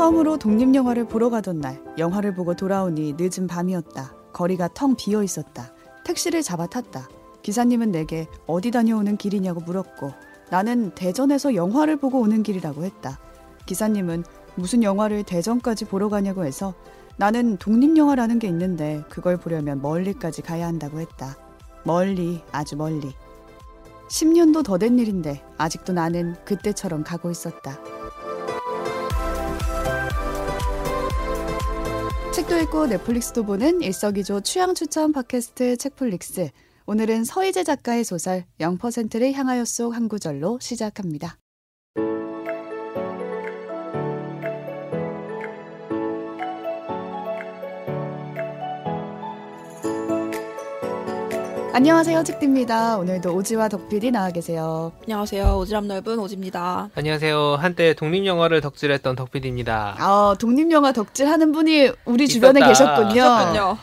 처음으로 독립영화를 보러 가던 날, 영화를 보고 돌아오니 늦은 밤이었다. 거리가 텅 비어 있었다. 택시를 잡아 탔다. 기사님은 내게 어디 다녀오는 길이냐고 물었고, 나는 대전에서 영화를 보고 오는 길이라고 했다. 기사님은 무슨 영화를 대전까지 보러 가냐고 해서 나는 독립영화라는 게 있는데 그걸 보려면 멀리까지 가야 한다고 했다. 멀리, 아주 멀리. 10년도 더 된 일인데 아직도 나는 그때처럼 가고 있었다. 책도 읽고 넷플릭스도 보는 일석이조 취향 추천 팟캐스트 책플릭스. 오늘은 서희재 작가의 소설 0%를 향하여 속 한 구절로 시작합니다. 안녕하세요, 책디입니다. 오늘도 오지와 덕필이 나와 계세요. 안녕하세요. 오지랖 넓은 오지입니다. 안녕하세요. 한때 독립영화를 덕질했던 덕PD입니다. 아, 독립영화 덕질하는 분이 우리 주변에 있었다. 계셨군요. 그렇군요.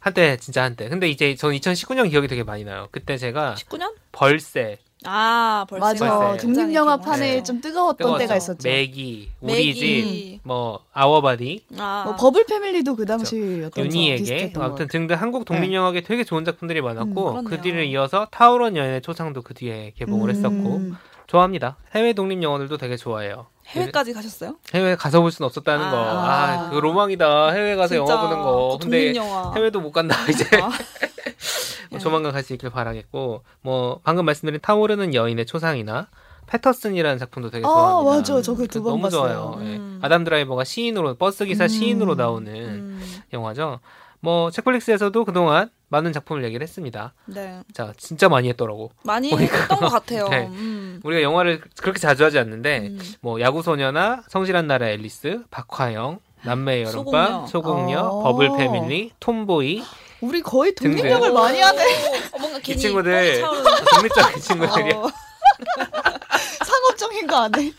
한때 진짜 한때. 근데 이제 저는 2019년 기억이 되게 많이 나요. 그때 제가 19년? 벌새, 아, 벌써. 맞아. 벌써. 독립영화 굉장히 판에 네. 좀 뜨거웠던 뜨거웠죠. 때가 있었죠. 매기, 우리. 집, 뭐 아워바디, 아, 뭐 버블 패밀리도 그 당시였던 윤희에게 아무튼 등등 한국 독립영화계 되게 좋은 작품들이 많았고 음, 그. 뒤를 이어서 타오런 여인의 초상도 그 뒤에 개봉을 음. 했었고 좋아합니다. 해외 독립 영화들도 되게 좋아해요. 해외까지 가셨어요? 해외 가서 볼 수는 없었다는 아. 거. 아, 그 로망이다. 해외 가서 영화 보는 거. 근데 독립영화. 해외도 못 간다 이제. 아, 뭐 조만간 갈 수 있길 바라겠고 뭐 방금 말씀드린 타오르는 여인의 초상이나 패터슨이라는 작품도 되게 아, 좋아합니다. 맞아. 저 그거 그 두번 너무 봤어요. 좋아요. 예. 음. 아담 드라이버가 시인으로 버스 기사 음. 시인으로 나오는 음, 영화죠. 뭐 책플릭스에서도 그동안 많은 작품을 얘기를 했습니다. 네. 자 진짜 많이 했더라고. 많이 보니까. 했던 것 같아요. 네. 음. 우리가 영화를 그렇게 자주 하지 않는데 음. 뭐 야구소녀나 성실한 나라 앨리스, 박화영, 남매의 소공녀. 여름밤, 소공녀, 어. 버블 패밀리, 톰보이 우리 거의. 독립영화를 많이 하네. 어, 뭔가 괜히 친구들 뻥이 차오르는. 독립적인 친구들이 어, 상업적인 거 안 해.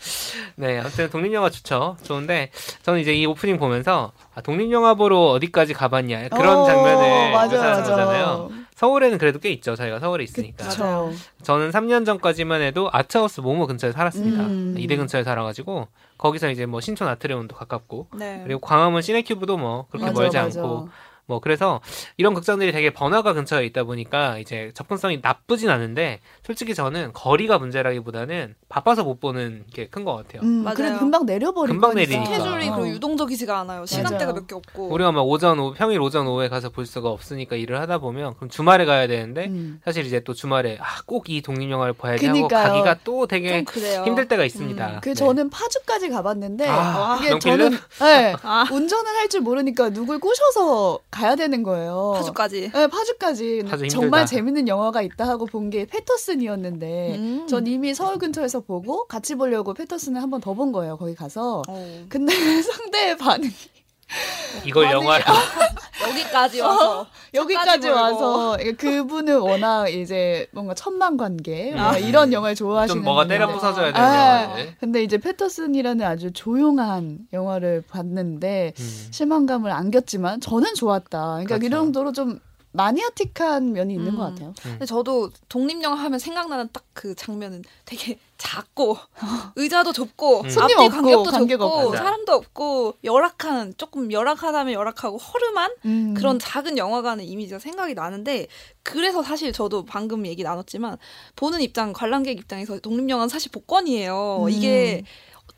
네, 아무튼 독립 영화 좋죠. 좋은데 저는 이제 이 오프닝 보면서 아, 독립 영화 보러 어디까지 가봤냐 그런 어, 장면을 맞아, 묘사하는 맞아. 거잖아요. 서울에는 그래도 꽤 있죠. 저희가 서울에 있으니까. 그쵸. 저는 3년 전까지만 해도 아트하우스 모모 근처에 살았습니다. 음. 이대 근처에 살아가지고 거기서 이제 뭐 신촌 아트레온도 가깝고 네. 그리고 광화문 시네큐브도 뭐 그렇게 맞아, 멀지 맞아. 않고 뭐 그래서 이런 극장들이 되게 번화가 근처에 있다 보니까 이제 접근성이 나쁘진 않은데 솔직히 저는 거리가 문제라기보다는 바빠서 못 보는 게 큰 것 같아요. 음, 맞아요. 그래도 금방 내려버리고. 금방 내리니까. 스케줄이 어. 그리고 유동적이지가 않아요. 시간대가. 몇 개 없고. 우리가 막 오전 오후 평일 오전 오후에 가서 볼 수가 없으니까 일을 하다 보면 그럼 주말에 가야 되는데 음. 사실 이제 또 주말에 아, 꼭 이 독립 영화를 봐야지 하고 그니까요. 가기가 또 되게. 힘들 때가 있습니다. 음. 그 네. 저는 파주까지 가봤는데 아, 이게 명필름? 저는 네, 아, 운전을 할 줄 모르니까 누굴 꼬셔서 가야 되는 거예요. 파주까지. 네, 파주까지 파주. 정말 재밌는 영화가 있다 하고 본 게 패터슨이었는데 음. 전 이미 서울 근처에서 보고 같이 보려고 패터슨을 한 번 더 본 거예요. 거기 가서. 어. 근데 상대의 반응이 이걸 아니, 영화로 여기까지 와서 여기까지. 와서 그분은 워낙 이제 뭔가 천만 관계 아. 뭐 이런 영화를 좋아하시는 좀 뭐가 때려 부숴줘야 되는 아. 근데 이제 패터슨이라는 아주 조용한 영화를 봤는데 음. 실망감을 안겼지만 저는 좋았다. 그러니까 그렇죠. 이 정도로 좀 마니아틱한 면이 있는 음. 것 같아요. 근데 저도 독립영화 하면 생각나는 딱 그 장면은 되게 작고 의자도 좁고 음. 손님 앞뒤 없고, 간격도 관계가 좁고 없고. 사람도 없고 열악한 조금 열악하다면 열악하고 허름한 음. 그런 작은 영화관의 이미지가 생각이 나는데 그래서 사실 저도 방금 얘기 나눴지만 보는 입장 관람객 입장에서 독립영화는 사실 복권이에요. 음. 이게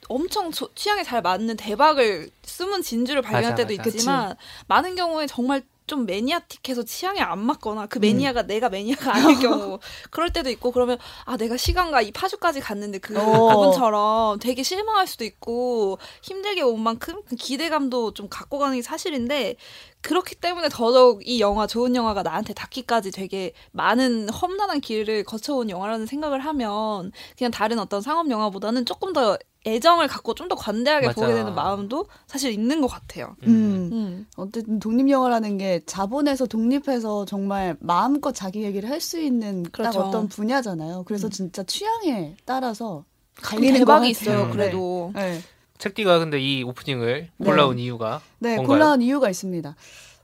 엄청 조- 취향에 잘 맞는 대박을 숨은 진주를 발견할 맞아, 때도 맞아. 있지만 많은 경우에 정말 좀 매니아틱해서 취향에 안 맞거나 음. 그 매니아가 내가 매니아가 아닐 경우 그럴 때도 있고 그러면 아 내가 시간과 이 파주까지 갔는데 그 어. 그분처럼 되게 실망할 수도 있고 힘들게 온 만큼 그 기대감도 좀 갖고 가는 게 사실인데 그렇기 때문에 더더욱 이 영화 좋은 영화가 나한테 닿기까지 되게 많은 험난한 길을 거쳐온 영화라는 생각을 하면 그냥 다른 어떤 상업 영화보다는 조금 더 애정을 갖고 좀 더 관대하게 맞아. 보게 되는 마음도 사실 있는 것 같아요. 음. 음. 어쨌든 독립 영화라는 게 자본에서 독립해서 정말 마음껏 자기 얘기를 할 수 있는 딱 그렇죠. 어떤 분야잖아요. 그래서 음. 진짜 취향에 따라서 갈리는 대박이 것 있어요. 같아요. 그래도 네. 책디가 근데 이 오프닝을 네. 골라온 이유가 네, 뭔가요? 골라온 이유가 있습니다.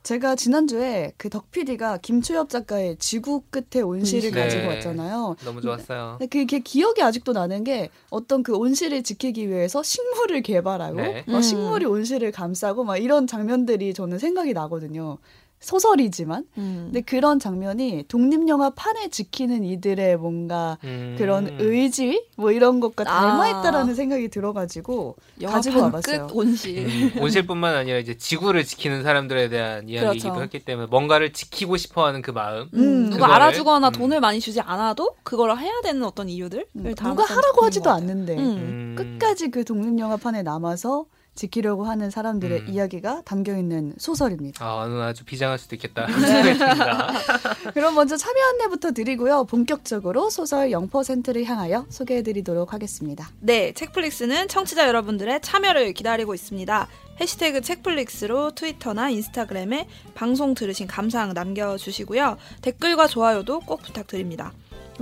제가 지난주에 그 덕 PD가 김초엽 작가의 지구 끝에 온실을 네. 가지고 왔잖아요. 너무 좋았어요. 근데 그게 기억이 아직도 나는 게 어떤 그 온실을 지키기 위해서 식물을 개발하고 네. 막 음. 식물이 온실을 감싸고 막 이런 장면들이 저는 생각이 나거든요. 소설이지만 음. 근데 그런 장면이 독립 영화 판을 지키는 이들의 뭔가 음. 그런 의지 뭐 이런 것과 아. 닮아 있다라는 생각이 들어가지고 가지고 와봤어요. 끝 온실. 음, 온실뿐만 아니라 이제 지구를 지키는 사람들에 대한 이야기이기도 그렇죠. 했기 때문에 뭔가를 지키고 싶어하는 그 마음. 음, 누가 그거를- 알아주거나 음. 돈을 많이 주지 않아도 그걸 해야 되는 어떤 이유들 음, 누가 하라고 하지도 않는데 음. 끝까지 그 독립 영화 판에 남아서 지키려고 하는 사람들의 음. 이야기가 담겨 있는 소설입니다. 아, 아주 비장할 수도 있겠다. 네. 그럼 먼저 참여 안내부터 드리고요. 본격적으로 소설 0%를 향하여 소개해 드리도록 하겠습니다. 네, 책플릭스는 청취자 여러분들의 참여를 기다리고 있습니다. 해시태그 책플릭스로 트위터나 인스타그램에 방송 들으신 감상 남겨주시고요. 댓글과 좋아요도 꼭 부탁드립니다.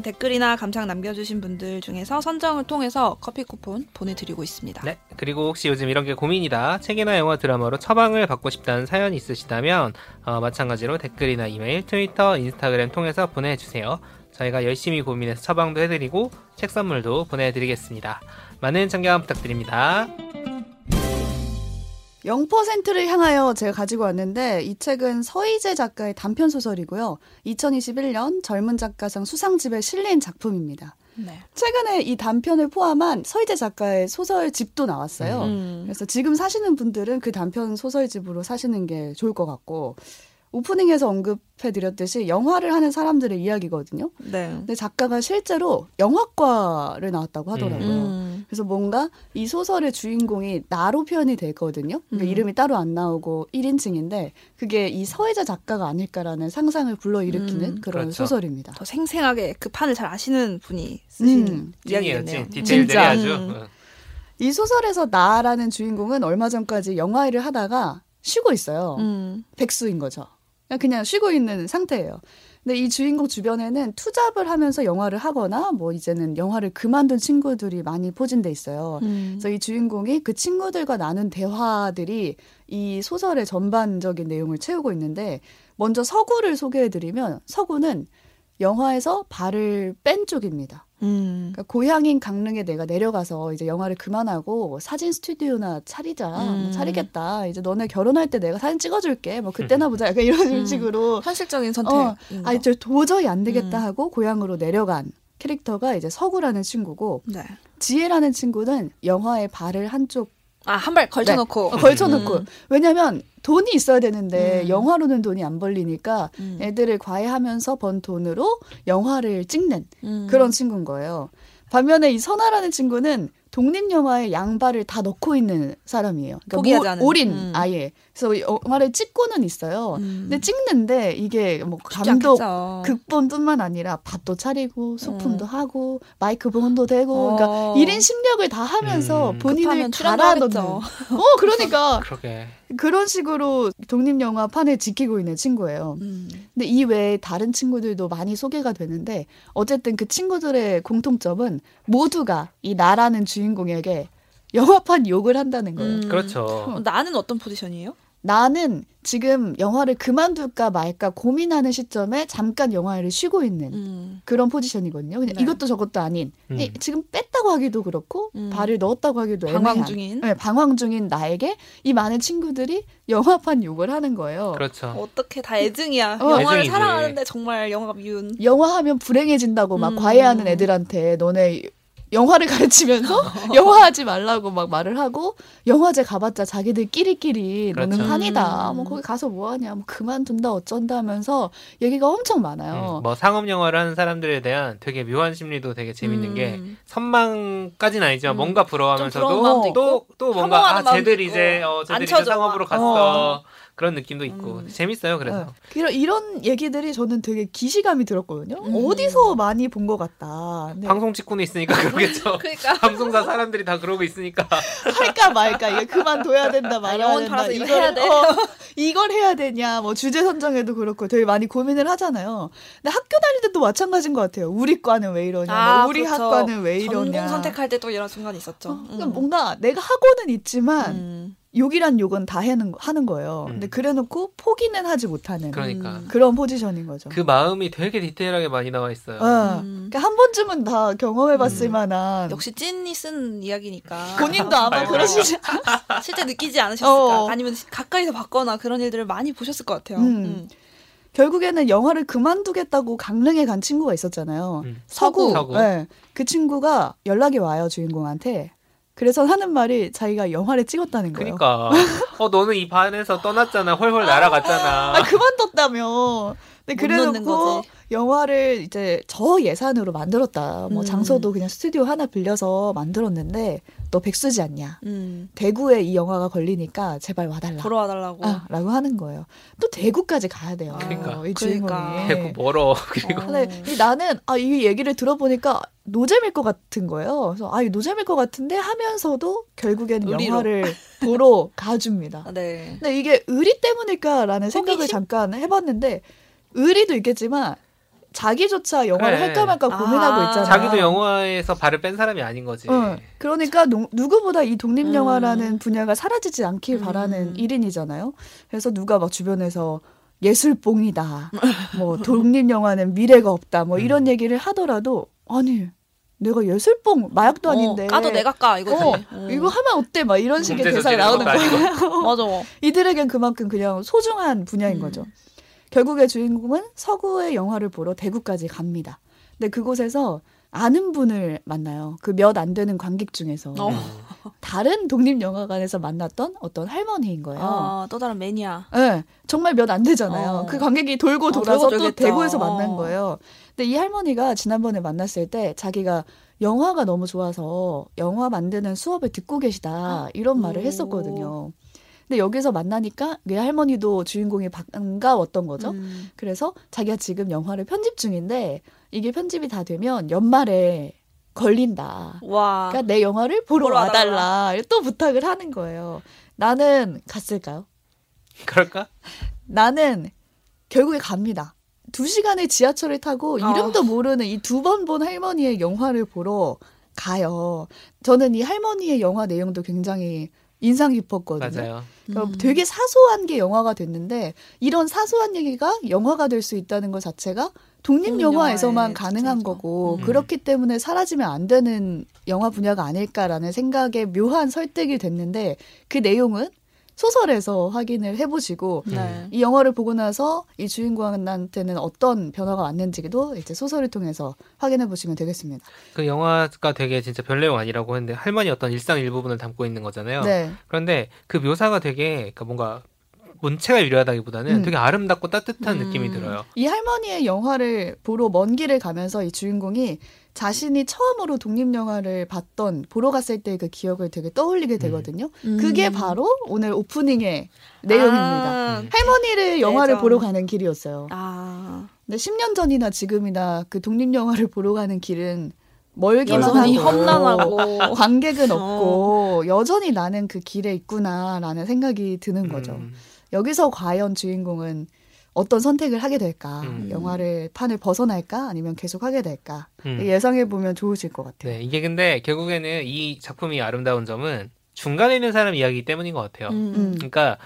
댓글이나 감상 남겨주신 분들 중에서 선정을 통해서 커피 쿠폰 보내드리고 있습니다. 네. 그리고 혹시 요즘 이런 게 고민이다. 책이나 영화 드라마로 처방을 받고 싶다는 사연이 있으시다면 어, 마찬가지로 댓글이나 이메일, 트위터, 인스타그램 통해서 보내주세요. 저희가 열심히 고민해서 처방도 해드리고 책 선물도 보내드리겠습니다. 많은 참여 부탁드립니다. 0%를 향하여 제가 가지고 왔는데 이 책은 서희재 작가의 단편 소설이고요. 2021년 젊은 작가상 수상집에 실린 작품입니다. 네. 최근에 이 단편을 포함한 서희재 작가의 소설집도 나왔어요. 음. 그래서 지금 사시는 분들은 그 단편 소설집으로 사시는 게 좋을 것 같고 오프닝에서 언급해드렸듯이 영화를 하는 사람들의 이야기거든요. 네. 근데 작가가 실제로 영화과를 나왔다고 하더라고요. 음. 그래서 뭔가 이 소설의 주인공이 나로 표현이 되거든요. 그러니까 음. 이름이 따로 안 나오고 1인칭인데 그게 이 서혜자 작가가 아닐까라는 상상을 불러일으키는 음. 그런 그렇죠. 소설입니다. 더 생생하게 그 판을 잘 아시는 분이 쓰신 음. 찐. 디테일들이. 아주. 음. 어. 이 소설에서 나라는 주인공은 얼마 전까지 영화 일을 하다가 쉬고 있어요. 음. 백수인 거죠. 그냥, 그냥 쉬고 있는 상태예요. 근데 이 주인공 주변에는 투잡을 하면서 영화를 하거나 뭐 이제는 영화를 그만둔 친구들이 많이 포진돼 있어요. 음. 그래서 이 주인공이 그 친구들과 나눈 대화들이 이 소설의 전반적인 내용을 채우고 있는데 먼저 서구를 소개해드리면 서구는 영화에서 발을 뺀 쪽입니다. 음. 그러니까 고향인 강릉에 내가 내려가서 이제 영화를 그만하고 사진 스튜디오나 차리자, 뭐 음. 차리겠다. 이제 너네 결혼할 때 내가 사진 찍어줄게. 뭐 그때나 보자. 약간 이런 음. 식으로 현실적인 선택. 어, 아니 저 도저히 안 되겠다 음. 하고 고향으로 내려간 캐릭터가 이제 서구라는 친구고 네. 지혜라는 친구는 영화의 발을 한쪽 아, 한 발 걸쳐놓고. 어, 걸쳐놓고 음. 왜냐면 돈이 있어야 되는데 음. 영화로는 돈이 안 벌리니까 음. 애들을 과외하면서 번 돈으로 영화를 찍는 음. 그런 친구인 거예요. 반면에 이 선아라는 친구는 독립 영화에 양발을 다 넣고 있는 사람이에요. 그러니까 포기하지 모- 않은. 올인 음. 아예. 그래서 영화를 찍고는 있어요. 음. 근데 찍는데 이게 뭐 감독. 극본뿐만 아니라 밥도 차리고 소품도 하고 마이크 본도 되고 어. 그러니까 1인 심력을 다 하면서 음. 본인을 갈아넣는. 어 그러니까 그러게. 그런 식으로 독립 영화 판을 지키고 있는 친구예요. 음. 근데 이 외에 다른 친구들도 많이 소개가 되는데 어쨌든 그 친구들의 공통점은 모두가 이 나라는 주인 공에게 영화판 욕을 한다는 거예요. 음. 그렇죠. 어, 나는 어떤 포지션이에요? 나는 지금 영화를 그만둘까 말까 고민하는 시점에 잠깐 영화를 쉬고 있는 음. 그런 포지션이거든요. 그냥 네. 이것도 저것도 아닌 음. 이- 지금 뺐다고 하기도 그렇고 음. 발을 넣었다고 하기도 방황 애매한 중인. 네, 방황 중인 나에게 이 많은 친구들이 영화판 욕을 하는 거예요. 그렇죠. 어떻게 다 애증이야. 어. 영화를 애증이지. 사랑하는데 정말 영화가 미운. 영화 하면 불행해진다고 막 음. 과외하는 애들한테 너네 영화를 가르치면서 영화 하지 말라고 막 말을 하고 영화제 가봤자 자기들끼리끼리 그렇죠. 판이다. 음. 뭐 거기 가서 뭐 하냐. 뭐 그만둔다 어쩐다 하면서 얘기가 엄청 많아요. 음, 뭐 상업 영화를 하는 사람들에 대한 되게 묘한 심리도 되게 재밌는 게 음. 선망까지는 아니지만 음. 뭔가 좀 부러워하면서도 또 또 뭔가 아 쟤들 있고, 이제 어 쟤들 안 이제. 상업으로 어. 갔어 그런 느낌도 있고 음. 재밌어요 그래서 네. 이런, 이런 얘기들이 저는 되게 기시감이 들었거든요. 음. 어디서 많이 본 것 같다. 근데 방송 직군에 있으니까 그러겠죠 그러니까 방송사 사람들이 다 그러고 있으니까 할까 말까 이게 그만둬야 된다 말아야 아, 영혼 된다 이걸, 해야 돼? 어, 이걸 해야 되냐 뭐 주제 선정에도 그렇고 되게 많이 고민을 하잖아요. 근데 학교 다닐 때도 마찬가지인 것 같아요. 우리 과는 왜 이러냐, 아, 뭐 우리 그렇죠. 학과는 왜 이러냐. 전공 선택할 때또 이런 순간이 있었죠. 어, 그러니까 뭔가 내가 하고는 있지만 음. 욕이란 욕은 다 하는, 하는 거예요. 음. 근데 그래놓고 포기는 하지 못하는 그러니까 음. 그런 포지션인 거죠. 그 마음이 되게 디테일하게 많이 나와 있어요. 어. 음. 그러니까 한 번쯤은 다 경험해봤을 음. 만한 역시 찐이 쓴 이야기니까 본인도 아마. 그러시지 실제 느끼지 않으셨을까? 어. 아니면 가까이서 봤거나 그런 일들을 많이 보셨을 것 같아요. 음. 음. 결국에는 영화를 그만두겠다고 강릉에 간 친구가 있었잖아요. 음. 서구. 서구. 네. 그 친구가 연락이 와요 주인공한테. 그래서 하는 말이 자기가 영화를 찍었다는 거예요. 그러니까 어 너는 이 반에서 떠났잖아. 헐헐 날아갔잖아. 아 그만뒀다며. 근데 그래놓고. 영화를 이제 저 예산으로 만들었다. 뭐 음. 장소도 그냥 스튜디오 하나 빌려서 만들었는데 너 백수지 않냐. 음. 대구에 이 영화가 걸리니까 제발 와달라. 보러 와달라고. 아, 라고 하는 거예요. 또 대구까지 가야 돼요. 그러니까. 이 주인공이. 그러니까. 대구 멀어. 그리고 어. 근데 이 나는 아 이 얘기를 들어보니까 노잼일 것 같은 거예요. 그래서 아 이 노잼일 것 같은데 하면서도 결국에는 의리로. 영화를 보러 가줍니다. 아, 네. 근데 이게 의리 때문일까라는 생각을? 잠깐 해봤는데 의리도 있겠지만 자기조차 영화를 그래. 할까 말까 고민하고 아. 있잖아요. 자기도 영화에서 발을 뺀 사람이 아닌 거지. 어, 그러니까 노- 누구보다 이 독립 영화라는 음. 분야가 사라지지 않길 바라는 음. 일인이잖아요. 그래서 누가 막 주변에서 예술뽕이다. 뭐 독립 영화는 미래가 없다. 뭐 이런 음. 얘기를 하더라도 아니 내가 예술뽕 마약도 아닌데 어, 까도 내가 까 이거지. 어, 어. 이거 하면 어때? 막 이런 식의 대사가 나오는 거예요. 맞아. 이들에겐 그만큼 그냥 소중한 분야인 음. 거죠. 결국에 주인공은 서구의 영화를 보러 대구까지 갑니다. 근데 그곳에서 아는 분을 만나요. 그 몇 안 되는 관객 중에서 어. 다른 독립 영화관에서 만났던 어떤 할머니인 거예요. 아, 또 다른 매니아. 네, 정말 몇 안 되잖아요. 어. 그 관객이 돌고 어, 돌아서 돌고 또. 대구에서 만난 어. 거예요. 근데 이 할머니가 지난번에 만났을 때 자기가 영화가 너무 좋아서 영화 만드는 수업을 듣고 계시다 이런 말을 오. 했었거든요. 근데 여기서 만나니까 이 할머니도 주인공이 반가웠던 거죠. 음. 그래서 자기가 지금 영화를 편집 중인데 이게 편집이 다 되면 연말에 걸린다. 와. 그러니까 내 영화를 보러, 보러 와달라. 또 부탁을 하는 거예요. 나는 갔을까요? 그럴까? 나는 결국에 갑니다. 두 시간의 지하철을 타고 아. 이름도 모르는 이 두 번 본 할머니의 영화를 보러 가요. 저는 이 할머니의 영화 내용도 굉장히 인상 깊었거든요. 맞아요. 그러니까 음. 되게 사소한 게 영화가 됐는데 이런 사소한 얘기가 영화가 될 수 있다는 것 자체가 독립 영화에서만 가능한. 거고 음. 그렇기 때문에 사라지면 안 되는 영화 분야가 아닐까라는 생각에 묘한 설득이 됐는데 그 내용은 소설에서 확인을 해보시고 네. 이 영화를 보고 나서 이 주인공한테는 어떤 변화가 왔는지도 이제 소설을 통해서 확인해 보시면 되겠습니다. 그 영화가 되게 진짜 별 내용 아니라고 했는데 할머니 어떤 일상 일부분을 담고 있는 거잖아요. 네. 그런데 그 묘사가 되게 그러니까 뭔가 문체가 유리하다기보다는 음. 되게 아름답고 따뜻한 음. 느낌이 들어요. 이 할머니의 영화를 보러 먼 길을 가면서 이 주인공이 자신이 처음으로 독립 영화를 봤던 보러 갔을 때 그 기억을 되게 떠올리게 되거든요. 음. 그게 바로 오늘 오프닝의 내용입니다. 아, 음. 할머니를 영화를 예전. 보러 가는 길이었어요. 아. 근데 10년 전이나 지금이나 그 독립 영화를 보러 가는 길은 멀기만 하고 험난하고. 관객은 어. 없고 여전히 나는 그 길에 있구나라는 생각이 드는 거죠. 음. 여기서 과연 주인공은 어떤 선택을 하게 될까? 음. 영화를 판을 벗어날까? 아니면 계속 하게 될까? 음. 예상해 보면 좋으실 것 같아요. 네, 이게 근데 결국에는 이 작품이 아름다운 점은 중간에 있는 사람 이야기이기 때문인 것 같아요. 음. 그러니까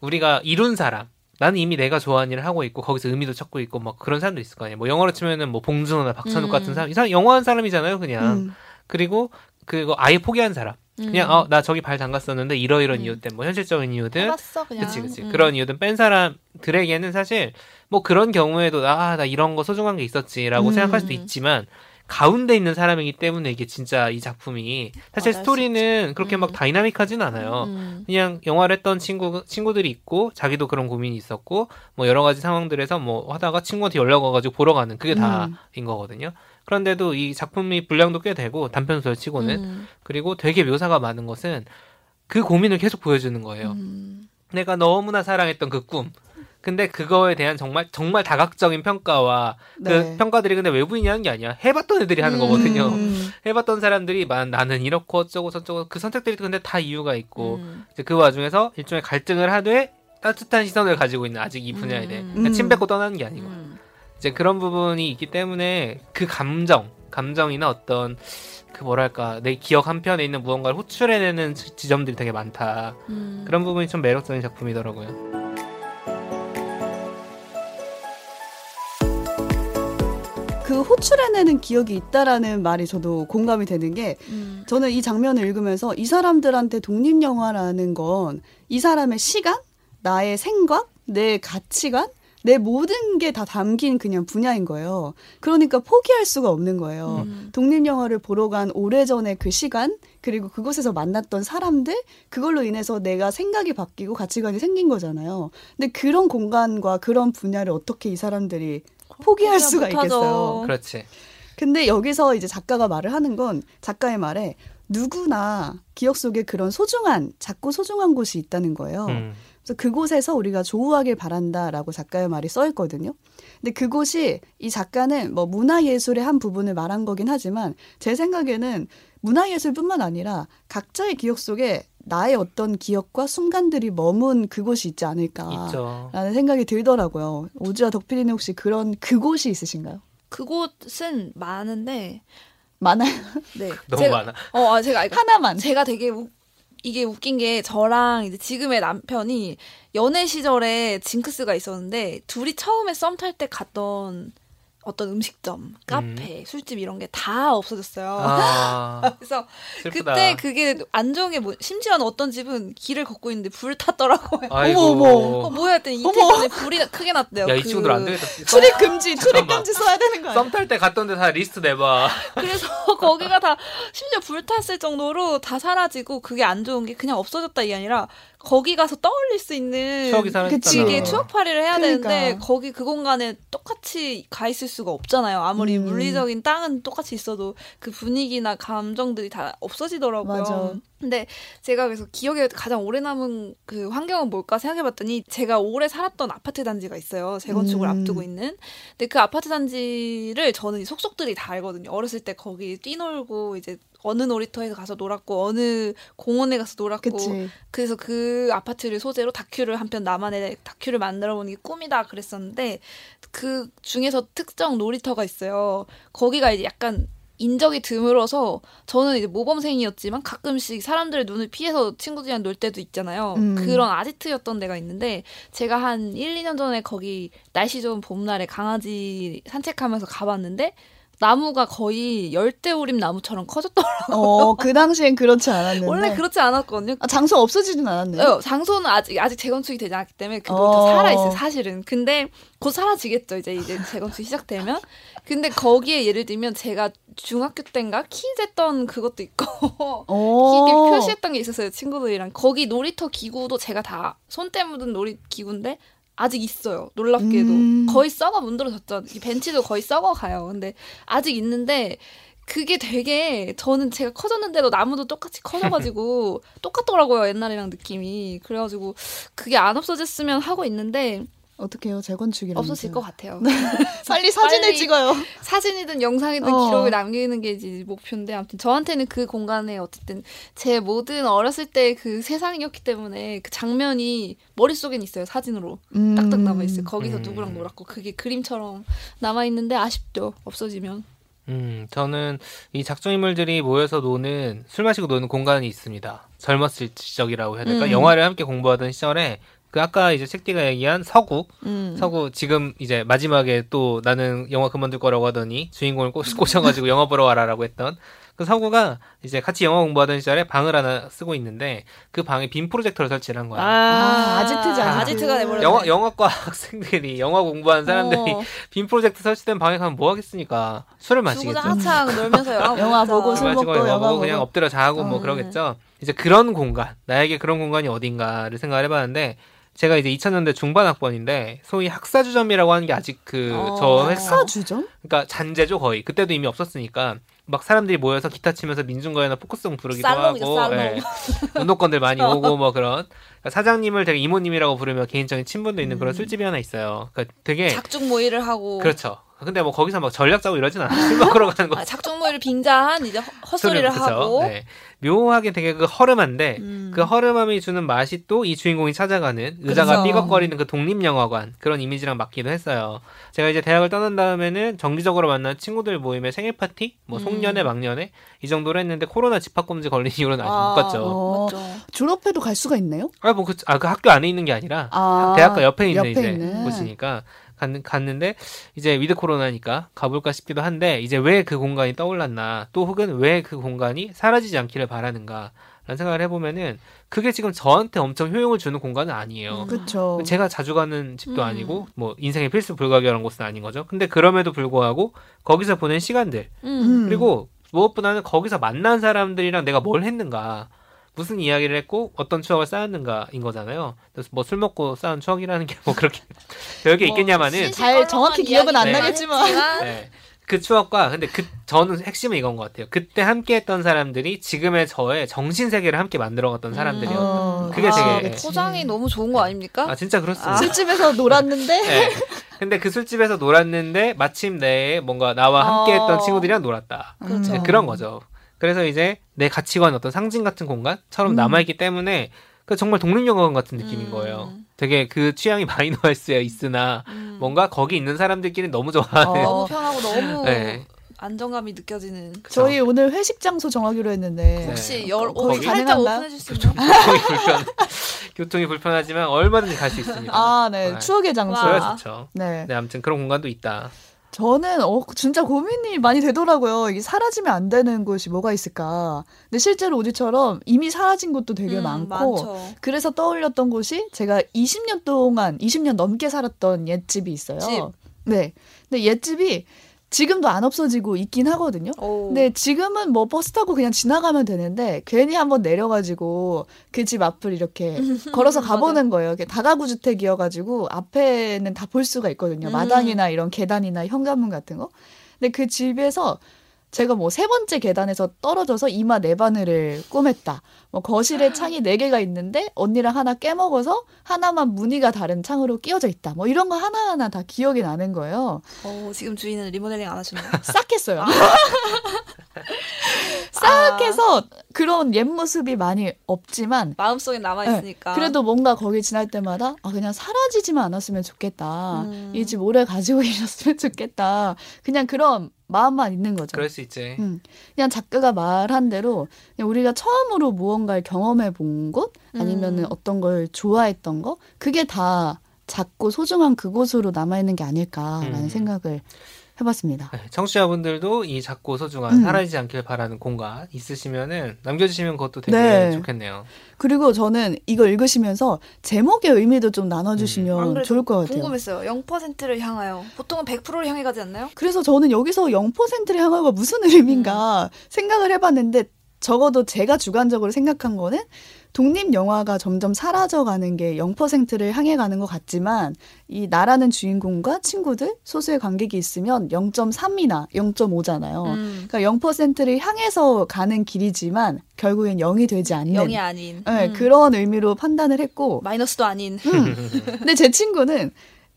우리가 이룬 사람, 나는 이미 내가 좋아하는 일을 하고 있고 거기서 의미도 찾고 있고 막 그런 사람도 있을 거 아니에요. 뭐 영화로 치면은 뭐 봉준호나 박찬욱 음. 같은 사람, 이 사람 영화한 사람이잖아요, 그냥. 음. 그리고 그거 아예 포기한 사람, 그냥 음. 어나 저기 발 담갔었는데 이러이런 음. 이유 때문에 뭐 현실적인 이유들, 해봤어 그냥. 그치 그치 음. 그런 이유들 뺀 사람들에게는 사실 뭐 그런 경우에도 아나 이런 거 소중한 게 있었지라고 음. 생각할 수도 있지만 가운데 있는 사람이기 때문에 이게 진짜 이 작품이 사실 스토리는 그렇게 막 음. 다이나믹하진 않아요. 음. 그냥 영화를 했던 친구 친구들이 있고 자기도 그런 고민이 있었고 뭐 여러 가지 상황들에서 뭐 하다가 친구한테 연락 와가지고 보러 가는 그게 음. 다인 거거든요. 그런데도 이 작품이 분량도 꽤 되고 단편 소설 치고는 음. 그리고 되게 묘사가 많은 것은 그 고민을 계속 보여주는 거예요. 음. 내가 너무나 사랑했던 그 꿈. 근데 그거에 대한 정말 정말 다각적인 평가와 그 네. 평가들이 근데 외부인이 하는 게 아니야. 해봤던 애들이 하는 음. 거거든요. 음. 해봤던 사람들이 만 나는 이렇고 어쩌고 저쩌고 그 선택들이 근데 다 이유가 있고 음. 이제 그 와중에서 일종의 갈등을 하되 따뜻한 시선을 가지고 있는 아직 이 분야에 대해 음. 그러니까 침 음. 뱉고 떠나는 게 아니고 음. 이제 그런 부분이 있기 때문에 그 감정 감정이나 어떤 그 뭐랄까 내 기억 한편에 있는 무언가를 호출해내는 지- 지점들이 되게 많다. 음. 그런 부분이 좀 매력적인 작품이더라고요. 그 호출해내는 기억이 있다라는 말이 저도 공감이 되는 게 음. 저는 이 장면을 읽으면서 이 사람들한테 독립 영화라는 건 이 사람의 시간, 나의 생각, 내 가치관, 내 모든 게 다 담긴 그냥 분야인 거예요. 그러니까 포기할 수가 없는 거예요. 음. 독립 영화를 보러 간 오래전의 그 시간, 그리고 그곳에서 만났던 사람들, 그걸로 인해서 내가 생각이 바뀌고 가치관이 생긴 거잖아요. 근데 그런 공간과 그런 분야를 어떻게 이 사람들이 포기할 수가 못하죠. 있겠어요. 그렇지. 근데 여기서 이제 작가가 말을 하는 건 작가의 말에 누구나 기억 속에 그런 소중한 작고 소중한 곳이 있다는 거예요. 음. 그래서 그곳에서 우리가 조우하길 바란다라고 작가의 말이 써 있거든요. 근데 그곳이 이 작가는 뭐 문화예술의 한 부분을 말한 거긴 하지만 제 생각에는 문화예술뿐만 아니라 각자의 기억 속에 나의 어떤 기억과 순간들이 머문 그곳이 있지 않을까. 있죠. 라는 생각이 들더라고요. 오즈와 덕필이는 혹시 그런 그곳이 있으신가요? 그곳은 많은데 많아요. 네. 너무 제가, 많아. 어, 아, 제가 하나만. 제가 되게 우, 이게 웃긴 게 저랑 이제 지금의 남편이 연애 시절에 징크스가 있었는데 둘이 처음에 썸 탈 때 갔던 어떤 음식점, 카페, 술집 이런 게 다 없어졌어요. 아, 그래서 슬프다. 그때 그게 안정에 뭐, 심지어는 어떤 집은 길을 걷고 있는데 불 탔더라고요. 아이고. 어머, 어머. 어, 뭐야 했더니. 전에 불이 크게 났대요. 야, 이 그- 친구들 안 되겠다. 출입 금지, 출입. 금지 써야 되는 거 아니야? 썸탈 때 갔던 데 다 리스트 내봐. 그래서 거기가 다 심지어 불 탔을 정도로 다 사라지고 그게 안 좋은 게 그냥 없어졌다 이게 아니라 거기 가서 떠올릴 수 있는 추억이. 이게 추억팔이를 해야 그러니까. 되는데 거기 그 공간에 똑같이 가 있을 수가 없잖아요. 아무리 음. 물리적인 땅은 똑같이 있어도 그 분위기나 감정들이 다 없어지더라고요. 맞아. 근데 제가 그래서 기억에 가장 오래 남은 그 환경은 뭘까 생각해봤더니 제가 오래 살았던 아파트 단지가 있어요. 재건축을 음. 앞두고 있는. 근데 그 아파트 단지를 저는 이 속속들이 다 알거든요. 어렸을 때 거기 뛰놀고 이제 어느 놀이터에 가서 놀았고 어느 공원에 가서 놀았고 그치. 그래서 그 아파트를 소재로 다큐를 한 편 나만의 다큐를 만들어 보는 게 꿈이다 그랬었는데 그 중에서 특정 놀이터가 있어요. 거기가 이제 약간 인적이 드물어서 저는 이제 모범생이었지만 가끔씩 사람들의 눈을 피해서 친구들이랑 놀 때도 있잖아요. 음. 그런 아지트였던 데가 있는데 제가 한 1, 2년 전에 거기 날씨 좋은 봄날에 강아지 산책하면서 가봤는데 나무가 거의 열대우림 나무처럼 커졌더라고요. 어, 그 당시엔 그렇지 않았는데. 원래 그렇지 않았거든요. 아, 장소 없어지진 않았네요. 어, 장소는 아직 아직 재건축이 되지 않았기 때문에 그 어. 살아 있어요 사실은. 근데 곧 사라지겠죠 이제 이제 재건축 시작되면. 근데 거기에 예를 들면 제가 중학교 때인가 키즈했던 그것도 있고 어. 이게 표시했던 게 있었어요 친구들이랑 거기 놀이터 기구도 제가 다 손때 묻은 놀이 기구인데 아직 있어요. 놀랍게도. 음. 거의 썩어 문드러졌죠. 이 벤치도 거의 썩어 가요. 근데 아직 있는데 그게 되게 저는 제가 커졌는데도 나무도 똑같이 커져가지고 똑같더라고요 옛날이랑 느낌이. 그래가지고 그게 안 없어졌으면 하고 있는데 어떡해요, 재건축이라면서. 없어질 것 같아요 빨리 사진을 빨리 찍어요. 사진이든 영상이든 어. 기록을 남기는 게 이제 목표인데 아무튼 저한테는 그 공간에 어쨌든 제 모든 어렸을 때 그 세상이었기 때문에 그 장면이 머릿속엔 있어요 사진으로 음. 딱딱 남아 있어요 거기서 음. 누구랑 놀았고 그게 그림처럼 남아 있는데 아쉽죠 없어지면 음, 저는 이 작중 인물들이 모여서 노는 술 마시고 노는 공간이 있습니다. 젊었을 시절이라고 해야 될까? 음. 영화를 함께 공부하던 시절에 그 아까 이제 책디가 얘기한 서구, 음. 서구 지금 이제 마지막에 또 나는 영화 그만둘 거라고 하더니 주인공을 꼬, 꼬셔가지고 영화 보러 와라라고 했던 그 서구가 이제 같이 영화 공부하던 시절에 방을 하나 쓰고 있는데 그 방에 빔 프로젝터를 설치를 한 거야. 아, 아지트지, 아지트. 아지트가 돼버렸네 영화 영화과 학생들이 영화 공부하는 사람들이 어, 빔 프로젝터 설치된 방에 가면 뭐 하겠습니까? 술을 마시겠죠. 한창 놀면서 영화, 영화. 보고 술 먹고 영화 보고 그냥. 엎드려 자고 뭐 음. 그러겠죠. 이제 그런 공간, 나에게 그런 공간이 어딘가를 생각을 해봤는데 제가 이제 2000년대 중반 학번인데 소위 학사주점이라고 하는 게 아직 그 어. 저 회사 학사주점? 그러니까 잔재죠 거의 그때도 이미 없었으니까 막 사람들이 모여서 기타 치면서 민중가요나 포크송 부르기도 살롱이죠, 하고 살롱. 예. 운동권들 많이 오고 뭐 그런 그러니까 사장님을 되게 이모님이라고 부르며 개인적인 친분도 있는 그런 음. 술집이 하나 있어요. 그러니까 되게 작중 모의를 하고 그렇죠. 근데 뭐 거기서 막 전략 짜고 이러진 않아요. 술 먹으러 가는 거. 아, 작정모의를 빙자한 이제 헛- 헛소리를 그쵸? 하고. 네. 묘하게 되게 그 허름한데 음. 그 허름함이 주는 맛이 또 이 주인공이 찾아가는 의자가 그쵸. 삐걱거리는 그 독립영화관 그런 이미지랑 맞기도 했어요. 제가 이제 대학을 떠난 다음에는 정기적으로 만난 친구들 모임의 생일 파티, 뭐 음. 송년회, 망년회 이 정도로 했는데 코로나 집합금지 걸린 이후로는 아직 못 갔죠. 어. 맞죠. 졸업해도 갈 수가 있네요? 아, 뭐, 그, 아, 그 학교 안에 있는 게 아니라 아, 대학가 옆에 있는 옆에 이제 있는. 곳이니까 갔, 갔는데 이제 위드 코로나니까 가볼까 싶기도 한데 이제 왜 그 공간이 떠올랐나 또 혹은 왜 그 공간이 사라지지 않기를 바라는가 라는 생각을 해보면은 그게 지금 저한테 엄청 효용을 주는 공간은 아니에요. 음. 그쵸. 제가 자주 가는 집도 음. 아니고 뭐 인생의 필수 불가결한 곳은 아닌 거죠. 근데 그럼에도 불구하고 거기서 보낸 시간들 음. 그리고 무엇보다는 거기서 만난 사람들이랑 내가 뭘 했는가 무슨 이야기를 했고 어떤 추억을 쌓았는가인 거잖아요. 그래서 뭐 술 먹고 쌓은 추억이라는 게 뭐 그렇게 별게 뭐 있겠냐마는 잘 정확히 기억은 안 네. 나겠지만. 네. 그 추억과 근데 그 저는 핵심은 이건 것 같아요. 그때 함께했던 사람들이 지금의 저의 정신 세계를 함께 만들어갔던 사람들이요. 어, 그게 아, 되게- 포장이 너무 좋은 거 아닙니까? 아 진짜 그렇습니다. 술집에서 놀았는데 네. 근데 그 술집에서 놀았는데 마침 내 뭔가 나와 함께했던 어. 친구들이랑 놀았다. 그렇죠. 네, 그런 거죠. 그래서 이제 내 가치관 어떤 상징 같은 공간처럼 음. 남아있기 때문에 그 정말 독립영화관 같은 느낌인 음. 거예요. 되게 그 취향이 마이너할 수 있으나 음. 뭔가 거기 있는 사람들끼리 너무 좋아하는 어. 너무 편하고 너무 네. 안정감이 느껴지는. 그쵸? 저희 오늘 회식 장소 정하기로 했는데 혹시 어, 열 거기? 오픈해 있나요? 교통이 불편 교통이 불편하지만 얼마든지 갈 수 있습니다. 아, 네. 네. 추억의 장소. 좋죠. 네. 네, 아무튼 그런 공간도 있다. 저는 어 진짜 고민이 많이 되더라고요. 이게 사라지면 안 되는 곳이 뭐가 있을까. 근데 실제로 우지처럼 이미 사라진 곳도 되게 음, 많고 많죠. 그래서 떠올렸던 곳이 제가 20년 동안 20년 넘게 살았던 옛집이 있어요. 집. 네. 근데 옛집이 지금도 안 없어지고 있긴 하거든요. 오. 근데 지금은 뭐 버스 타고 그냥 지나가면 되는데 괜히 한번 내려가지고 그 집 앞을 이렇게 걸어서. 가보는 거예요. 이게 다가구 주택이어가지고 앞에는 다 볼 수가 있거든요. 음. 마당이나 이런 계단이나 현관문 같은 거. 근데 그 집에서 제가 뭐 세 번째 계단에서 떨어져서 이마 네 바늘을 꼬맸다. 뭐 거실에 창이 네 개가 있는데 언니랑 하나 깨먹어서 하나만 무늬가 다른 창으로 끼워져 있다. 뭐 이런 거 하나하나 다 기억이 나는 거예요. 어, 지금 주인은 리모델링 안 하시나요? 싹 했어요. 아. 싹 해서 그런 옛 모습이 많이 없지만 마음속에 남아 있으니까. 그래도 뭔가 거기 지날 때마다 아 그냥 사라지지만 않았으면 좋겠다. 음. 이집 오래 가지고 있었으면 좋겠다. 그냥 그런 마음만 있는 거죠. 그럴 수 있지. 음, 그냥 작가가 말한 대로 그냥 우리가 처음으로 무언가를 경험해 본 곳 아니면 은 음. 어떤 걸 좋아했던 거 그게 다 작고 소중한 그곳으로 남아 있는 게 아닐까라는 음. 생각을 해봤습니다. 네, 청취자분들도 이 작고 소중한 음. 사라지지 않길 바라는 공간 있으시면은 남겨주시면 그것도 되게 네. 좋겠네요. 그리고 저는 이거 읽으시면서 제목의 의미도 좀 음. 나눠주시면 안 그래도 좋을 것 같아요. 궁금했어요. 0%를 향하여. 보통은 100%를 향해 가지 않나요? 그래서 저는 여기서 0%를 향하가 무슨 의미인가 음. 생각을 해봤는데 적어도 제가 주관적으로 생각한 거는 독립 영화가 점점 사라져가는 게 0%를 향해 가는 것 같지만 이 나라는 주인공과 친구들 소수의 관객이 있으면 0.3이나 0.5잖아요. 음. 그러니까 0%를 향해서 가는 길이지만 결국엔 0이 되지 않는 0이 아닌. 네, 음. 그런 의미로 판단을 했고 마이너스도 아닌. 근데 제 친구는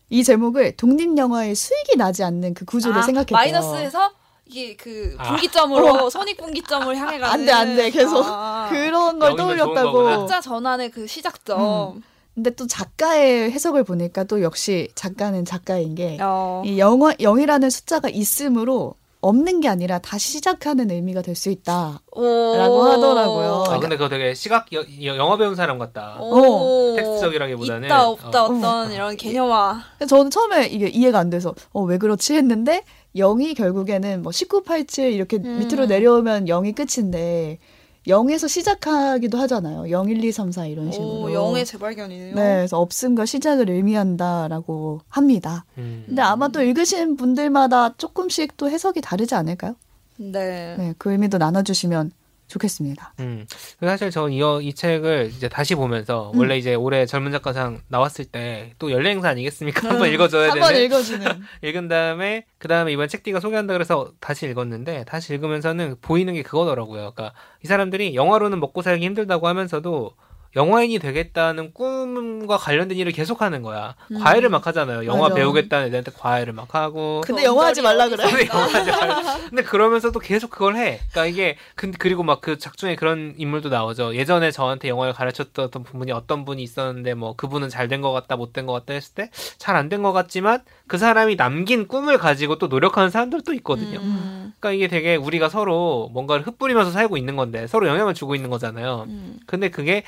이 제목을 독립 영화의 수익이 나지 않는 그 구조를 아, 생각했대요. 마이너스에서 이게 그 아. 분기점으로 손익 분기점을 향해 가는 안 돼, 안 돼. 계속 아. 그런 걸 떠올렸다고. 각자 전환의 그 시작점. 근데 또 작가의 해석을 보니까 또 역시 작가는 작가인 게 어. 이 영어 영이라는 숫자가 있으므로 없는 게 아니라 다시 시작하는 의미가 될 수 있다. 오. 라고 하더라고요. 아 근데 그거 되게 시각 여, 여- 영화 배운 사람 같다. 오. 텍스트적이라기보다는 있다 없다 어. 어. 떤 이런 개념화. 그래서 저는 처음에 이게 이해가 안 돼서 어 왜 그렇지 했는데 0이 결국에는 뭐 1987 이렇게 음. 밑으로 내려오면 0이 끝인데 0에서 시작하기도 하잖아요. 0, 1, 2, 3, 4 이런 식으로. 오, 영의 재발견이네요. 네, 그래서 없음과 시작을 의미한다라고 합니다. 음. 근데 아마 또 읽으신 분들마다 조금씩 또 해석이 다르지 않을까요? 네. 네, 그 의미도 나눠주시면 좋겠습니다. 음. 사실 저이이 책을 이제 다시 보면서 음. 원래 이제 올해 젊은 작가상 나왔을 때 또 연례 행사 아니겠습니까? 한번 읽어줘야 한번 되는. 읽어주는. 읽은 다음에 그 다음에 이번 책디가 소개한다 그래서 다시 읽었는데 다시 읽으면서는 보이는 게 그거더라고요. 그러니까 이 사람들이 영화로는 먹고 살기 힘들다고 하면서도 영화인이 되겠다는 꿈과 관련된 일을 계속하는 거야. 음. 과외를 막 하잖아요. 영화 맞아. 배우겠다는 애들한테 과외를 막 하고. 근데 영화 하지 말라 그래. 근데 영화 하지 말라. 근데 그러면서도 계속 그걸 해. 그러니까 이게 근 그리고 막 그 작중에 그런 인물도 나오죠. 예전에 저한테 영화를 가르쳤던 분이 어떤 분이 있었는데 뭐 그분은 잘 된 것 같다, 못 된 것 같다 했을 때 잘 안 된 것 같지만 그 사람이 남긴 꿈을 가지고 또 노력하는 사람들도 있거든요. 음. 그러니까 이게 되게 우리가 서로 뭔가를 흩뿌리면서 살고 있는 건데 서로 영향을 주고 있는 거잖아요. 음. 근데 그게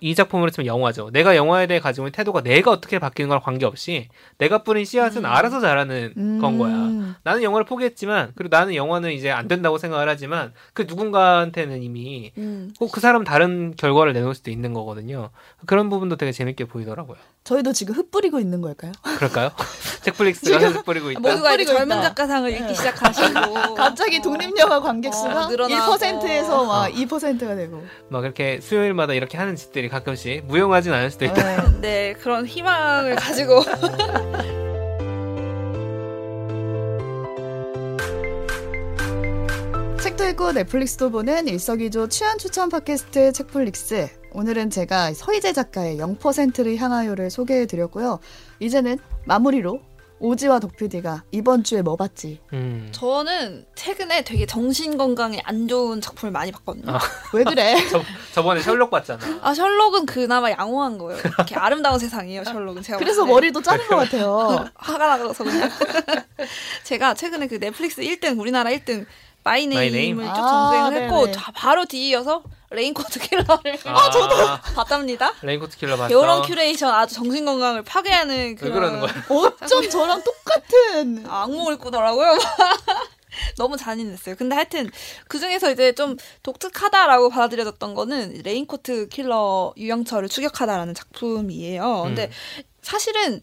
이 작품으로 치면 영화죠. 내가 영화에 대해 가지고 있는 태도가 내가 어떻게 바뀌는 거랑 관계없이 내가 뿌린 씨앗은 음. 알아서 자라는 음. 건 거야. 나는 영화를 포기했지만 그리고 나는 영화는 이제 안 된다고 생각을 하지만 그 누군가한테는 이미 음. 꼭그 사람 다른 결과를 내놓을 수도 있는 거거든요. 그런 부분도 되게 재밌게 보이더라고요. 저희도 지금 흩뿌리고 있는 걸까요? 그럴까요? 잭플릭스가 지금 뿌리고 있다. 모두가 이제 뿌리고 젊은 있다. 작가상을 읽기 네. 시작하시고 갑자기 독립영화 관객 수가 어, 늘어나고. 1%에서 막 2%가 되고. 막 이렇게 수요일마다 이렇게 하는 짓들이 가끔씩 무용하진 않을 수도 있다. 네. 네 그런 희망을 가지고 책도 읽고 넷플릭스도 보는 일석이조 취한 추천 팟캐스트 책플릭스. 오늘은 제가 서희재 작가의 0%를 향하여를 소개해 드렸고요. 이제는 마무리로 오지와 덕PD가 이번 주에 뭐 봤지? 음. 저는 최근에 되게 정신 건강에 안 좋은 작품을 많이 봤거든요. 아. 왜 그래? 저, 저번에 셜록 봤잖아. 아 셜록은 그나마 양호한 거예요. 이렇게 아름다운 세상이에요 셜록은 제가 그래서. 머리도 자른 것 같아요. 화가 나서 그냥 제가 최근에 그 넷플릭스 1등 우리나라 1등 마이네임을 마이 쭉 아, 정주행을 했고. 자, 바로 뒤이어서 레인코트 킬러를 아, 저도 봤답니다. 레인코트 킬러 봤어. 여론 큐레이션 아주 정신 건강을 파괴하는 왜 그런 그러는 거야? 어쩜 저랑 똑같은. 악몽을 꾸더라고요. 너무 잔인했어요. 근데 하여튼 그 중에서 이제 좀 독특하다라고 받아들여졌던 거는 레인코트 킬러 유영철을 추격하다라는 작품이에요. 근데 음. 사실은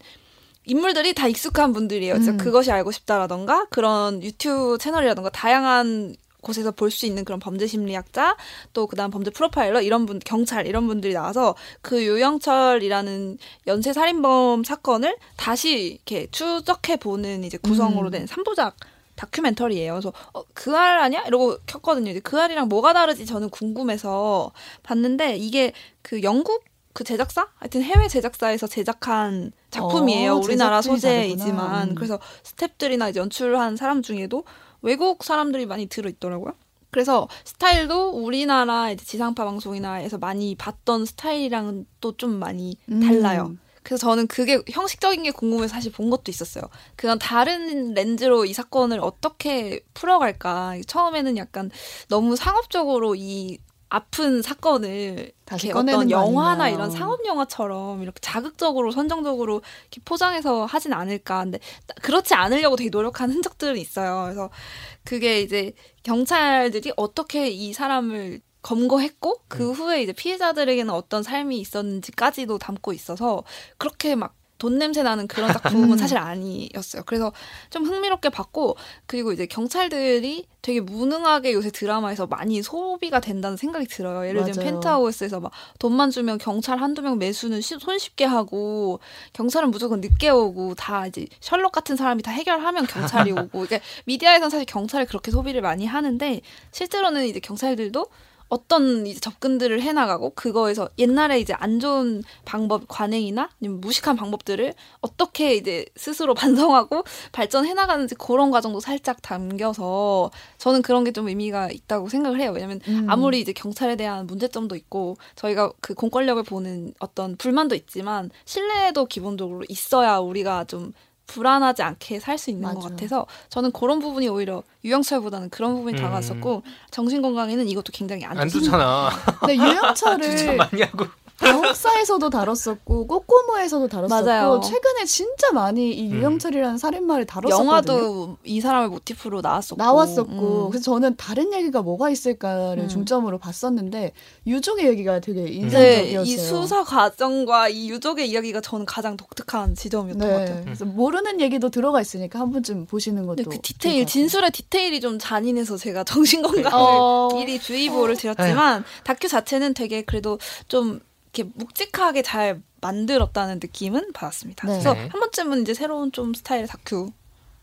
인물들이 다 익숙한 분들이에요. 음. 그것이 알고 싶다라던가 그런 유튜브 채널이라던가 다양한 곳에서 볼 수 있는 그런 범죄 심리학자 또 그다음 범죄 프로파일러 이런 분 경찰 이런 분들이 나와서 그 유영철이라는 연쇄 살인범 사건을 다시 이렇게 추적해 보는 이제 구성으로 음. 된 삼부작 다큐멘터리예요. 그래서 어, 그알 아니야? 이러고 켰거든요. 이제 그 알이랑 뭐가 다르지 저는 궁금해서 봤는데 이게 그 영국 그 제작사? 하여튼 해외 제작사에서 제작한 작품이에요. 어, 우리나라 소재이지만. 음. 그래서 스탭들이나 이제 연출한 사람 중에도 외국 사람들이 많이 들어 있더라고요. 그래서 스타일도 우리나라 이제 지상파 방송이나에서 많이 봤던 스타일이랑은 또좀 많이 달라요. 음. 그래서 저는 그게 형식적인 게 궁금해서 사실 본 것도 있었어요. 그런 다른 렌즈로 이 사건을 어떻게 풀어갈까. 처음에는 약간 너무 상업적으로 이 아픈 사건을 다시 이렇게 어떤 거 영화나 아니냐. 이런 상업 영화처럼 이렇게 자극적으로 선정적으로 이렇게 포장해서 하진 않을까. 근데 그렇지 않으려고 되게 노력한 흔적들은 있어요. 그래서 그게 이제 경찰들이 어떻게 이 사람을 검거했고 그 후에 이제 피해자들에게는 어떤 삶이 있었는지까지도 담고 있어서 그렇게 막 돈 냄새 나는 그런 작품은 음. 사실 아니었어요. 그래서 좀 흥미롭게 봤고 그리고 이제 경찰들이 되게 무능하게 요새 드라마에서 많이 소비가 된다는 생각이 들어요. 예를 들면 맞아요. 펜트하우스에서 막 돈만 주면 경찰 한두 명 매수는 쉬- 손쉽게 하고 경찰은 무조건 늦게 오고 다 이제 셜록 같은 사람이 다 해결하면 경찰이 오고 이게 미디어에서는 사실 경찰을 그렇게 소비를 많이 하는데 실제로는 이제 경찰들도 어떤 이제 접근들을 해나가고 그거에서 옛날에 이제 안 좋은 방법 관행이나 무식한 방법들을 어떻게 이제 스스로 반성하고 발전해 나가는지 그런 과정도 살짝 담겨서 저는 그런 게 좀 의미가 있다고 생각을 해요. 왜냐면 음. 아무리 이제 경찰에 대한 문제점도 있고 저희가 그 공권력을 보는 어떤 불만도 있지만 신뢰도 기본적으로 있어야 우리가 좀 불안하지 않게 살 수 있는 것 맞아. 같아서 저는 그런 부분이 오히려 유영철보다는 그런 부분이 음. 다가왔었고 정신 건강에는 이것도 굉장히 안, 안. 좋잖아. 근데 진짜 유영철을 많이 하고. 병사에서도 다뤘었고 꼬꼬무에서도 다뤘었고 맞아요. 최근에 진짜 많이 이 음. 유영철이라는 살인마를 다뤘었거든요. 영화도 이 사람을 모티프로 나왔었고 나왔었고 음. 그래서 저는 다른 얘기가 뭐가 있을까를 음. 중점으로 봤었는데 유족의 얘기가 되게 네, 인상적이었어요. 이 수사 과정과 이 유족의 이야기가 저는 가장 독특한 지점이었던 것 네, 같아요. 그래서 모르는 얘기도 들어가 있으니까 한 번쯤 보시는 것도 근데 그 디테일 것. 진술의 디테일이 좀 잔인해서 제가 정신 건강을 어, 미리 주의보를 드렸지만 다큐 자체는 되게 그래도 좀 이렇게 묵직하게 잘 만들었다는 느낌은 받았습니다. 네. 그래서 네. 한 번쯤은 이제 새로운 좀 스타일의 다큐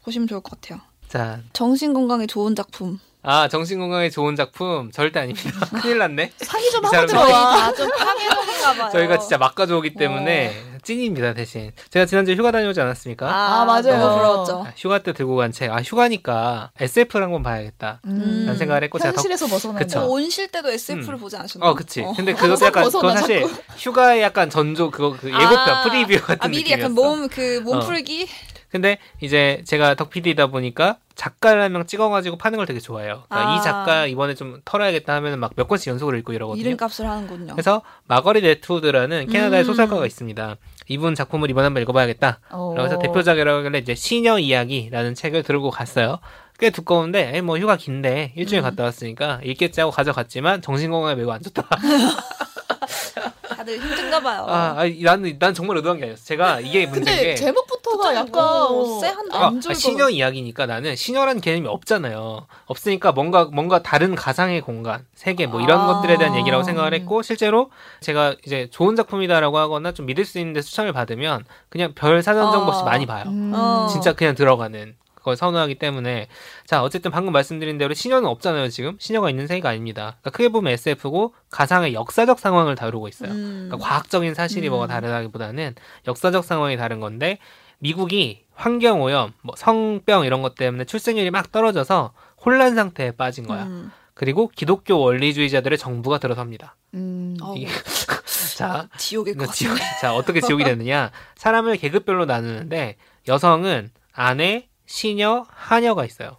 보시면 좋을 것 같아요. 자, 정신 건강에 좋은 작품. 아 정신 건강에 좋은 작품 절대 아닙니다. 큰일 났네. 상의 좀이 하고 들어와. 다좀 파괴적인 찐인가 봐요. 저희가 진짜 막 가져오기 때문에 찐입니다 대신. 제가 지난주에 휴가 다녀오지 않았습니까? 아, 아, 맞아요. 너무 부러웠죠. 아, 휴가 때 들고 간 책. 아 휴가니까 SF를 한번 봐야겠다. 음. 라는 생각을 했고. 현실에서 벗어나는 그쵸. 저 온실 때도 SF를 음. 보지 않으셨나요? 어, 그치. 근데 그것도 약간, 벗어나, 사실 휴가의 약간 전조, 그거, 그 예고편, 아, 프리뷰 같은 아, 미리 느낌이었어. 약간 몸, 그, 어. 몸풀기? 근데 이제 제가 덕PD이다 보니까 작가를 한 명 찍어가지고 파는 걸 되게 좋아해요. 그러니까 아. 이 작가 이번에 좀 털어야겠다 하면 막 몇 권씩 연속으로 읽고 이러거든요. 이름값을 하는군요. 그래서 마거릿 애트우드라는 캐나다의 음. 소설가가 있습니다. 이분 작품을 이번에 한번 읽어봐야겠다. 어. 그래서 대표작이라고 하길래 이제 시녀 이야기라는 책을 들고 갔어요. 꽤 두꺼운데, 에이, 뭐 휴가 긴데 일주일 음. 갔다 왔으니까 읽겠지 하고 가져갔지만 정신 건강에 매우 안 좋다. 다들 힘든가 봐요. 아, 아니, 난, 난 정말 의도한 게 아니었어. 제가 이게 문제인 근데 게. 제목부터가 약간 뭐, 어, 쎄한데? 아, 안 좋을 아, 것 시녀 이야기니까 나는 시녀라는 개념이 없잖아요. 없으니까 뭔가 뭔가 다른 가상의 공간, 세계 뭐 이런 아. 것들에 대한 얘기라고 생각을 했고 실제로 제가 이제 좋은 작품이다라고 하거나 좀 믿을 수 있는데 추천을 받으면 그냥 별 사전 정보 없이 어. 많이 봐요. 음. 어. 진짜 그냥 들어가는 그걸 선호하기 때문에 자 어쨌든 방금 말씀드린 대로 시녀는 없잖아요 지금 시녀가 있는 세계가 아닙니다. 그러니까 크게 보면 SF고 가상의 역사적 상황을 다루고 있어요. 음. 그러니까 과학적인 사실이 음. 뭐가 다르다기보다는 역사적 상황이 다른 건데 미국이 환경 오염, 뭐 성병 이런 것 때문에 출생률이 막 떨어져서 혼란 상태에 빠진 거야. 음. 그리고 기독교 원리주의자들의 정부가 들어섭니다. 음. 이게 자, 지옥일 것 이거 지옥. 자 어떻게 지옥이 되느냐? 사람을 계급별로 나누는데 여성은 아내, 시녀, 하녀가 있어요.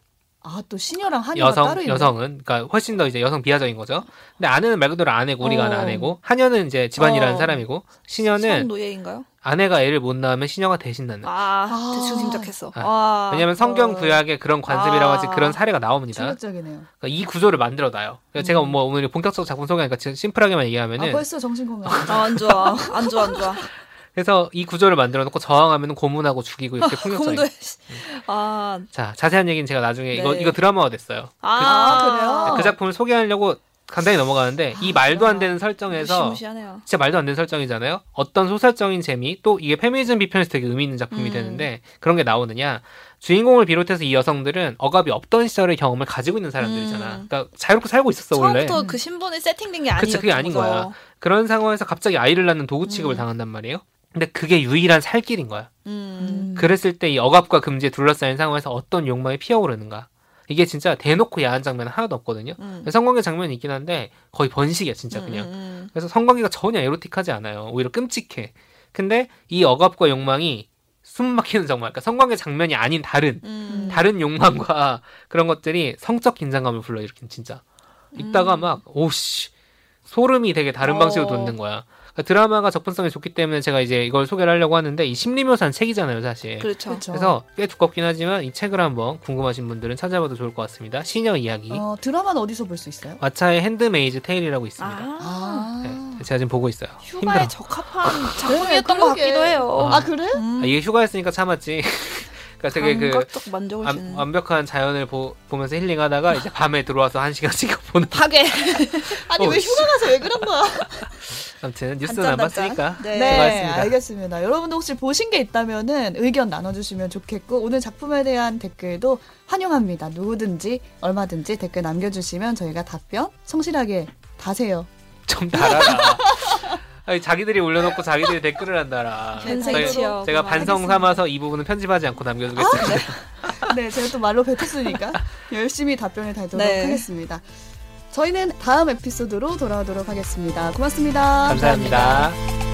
아, 또 시녀랑 하녀가 따로 여성 있네. 여성은 그러니까 훨씬 더 이제 여성 비하적인 거죠. 근데 아내는 말 그대로 아내고 우리가 어. 아내고 하녀는 이제 집안이라는 어. 사람이고 시녀는 성노예인가요? 아내가 애를 못 낳으면 시녀가 대신 낳는. 아, 아. 대충 짐작했어. 아, 아. 왜냐하면 성경 어. 구약에 그런 관습이라고 하지 아. 그런 사례가 나옵니다. 충격적이네요. 그러니까 이 구조를 만들어 놔요. 제가 음. 뭐 오늘 본격적 작품 소개하니까 심플하게만 얘기하면은 아, 벌써 정신 건강. 아, 안 좋아. 안 좋아, 안 좋아. 그래서 이 구조를 만들어 놓고 저항하면 고문하고 죽이고 이렇게 폭력적인. 공도 아, 자 자세한 얘기는 제가 나중에 이거 네. 이거 드라마화 됐어요. 아, 그 래요? 그 작품을 소개하려고 간단히 넘어가는데 이 말도 안 되는 설정에서 무시무시하네요. 진짜 말도 안 되는 설정이잖아요. 어떤 소설적인 재미 또 이게 페미니즘 비편에서 되게 의미 있는 작품이 음. 되는데 그런 게 나오느냐 주인공을 비롯해서 이 여성들은 억압이 없던 시절의 경험을 가지고 있는 사람들이잖아. 음. 그러니까 자유롭게 살고 있었어 원래. 처음부터 그 신분이 세팅된 게 아니었죠. 그게 아닌 거야. 그런 상황에서 갑자기 아이를 낳는 도구 취급을 음. 당한단 말이에요. 근데 그게 유일한 살 길인 거야. 음. 그랬을 때 이 억압과 금지에 둘러싸인 상황에서 어떤 욕망이 피어오르는가. 이게 진짜 대놓고 야한 장면은 하나도 없거든요. 음. 성관계 장면이 있긴 한데 거의 번식이야 진짜 그냥. 음, 음, 그래서 성관계가 전혀 에로틱하지 않아요. 오히려 끔찍해. 근데 이 억압과 욕망이 숨 막히는 정말 그러니까 성관계 장면이 아닌 다른 음. 다른 욕망과 그런 것들이 성적 긴장감을 불러일으킨 진짜. 읽다가 음. 막 오씨 소름이 되게 다른 방식으로 어. 돋는 거야. 그러니까 드라마가 접근성이 좋기 때문에 제가 이제 이걸 소개를 하려고 하는데 이 심리묘사는 책이잖아요, 사실. 그렇죠. 그렇죠. 그래서 꽤 두껍긴 하지만 이 책을 한번 궁금하신 분들은 찾아봐도 좋을 것 같습니다. 시녀 이야기. 어, 드라마는 어디서 볼 수 있어요? 왓챠의 핸드메이즈 테일이라고 있습니다. 아, 아. 네, 제가 지금 보고 있어요. 휴가에 힘들어. 적합한 네, 작품이었던 것. 같기도 해요. 아, 그래? 음. 아, 이게 휴가였으니까 참았지. 그러니까 되게 그 주는 완벽한 자연을 보, 보면서 힐링하다가 이제 밤에 들어와서 한 시간씩 보는. 파괴. 아니, 어, 왜 휴가 가서 왜 그런 거야? 아무튼 뉴스는 안 봤으니까. 네. 네. 알겠습니다. 여러분도 혹시 보신 게 있다면은 의견 나눠주시면 좋겠고 오늘 작품에 대한 댓글도 환영합니다. 누구든지 얼마든지 댓글 남겨주시면 저희가 답변 성실하게 다세요. 좀 달아라. 아니, 자기들이 올려놓고 자기들이 댓글을 한다라. 저희- 취업. 제가 뭐 반성. 삼아서 이 부분은 편집하지 않고 남겨두겠습니다. 네, 제가 또 말로 뱉었으니까 열심히 답변을 달도록 네. 하겠습니다. 저희는 다음 에피소드로 돌아오도록 하겠습니다. 고맙습니다. 감사합니다.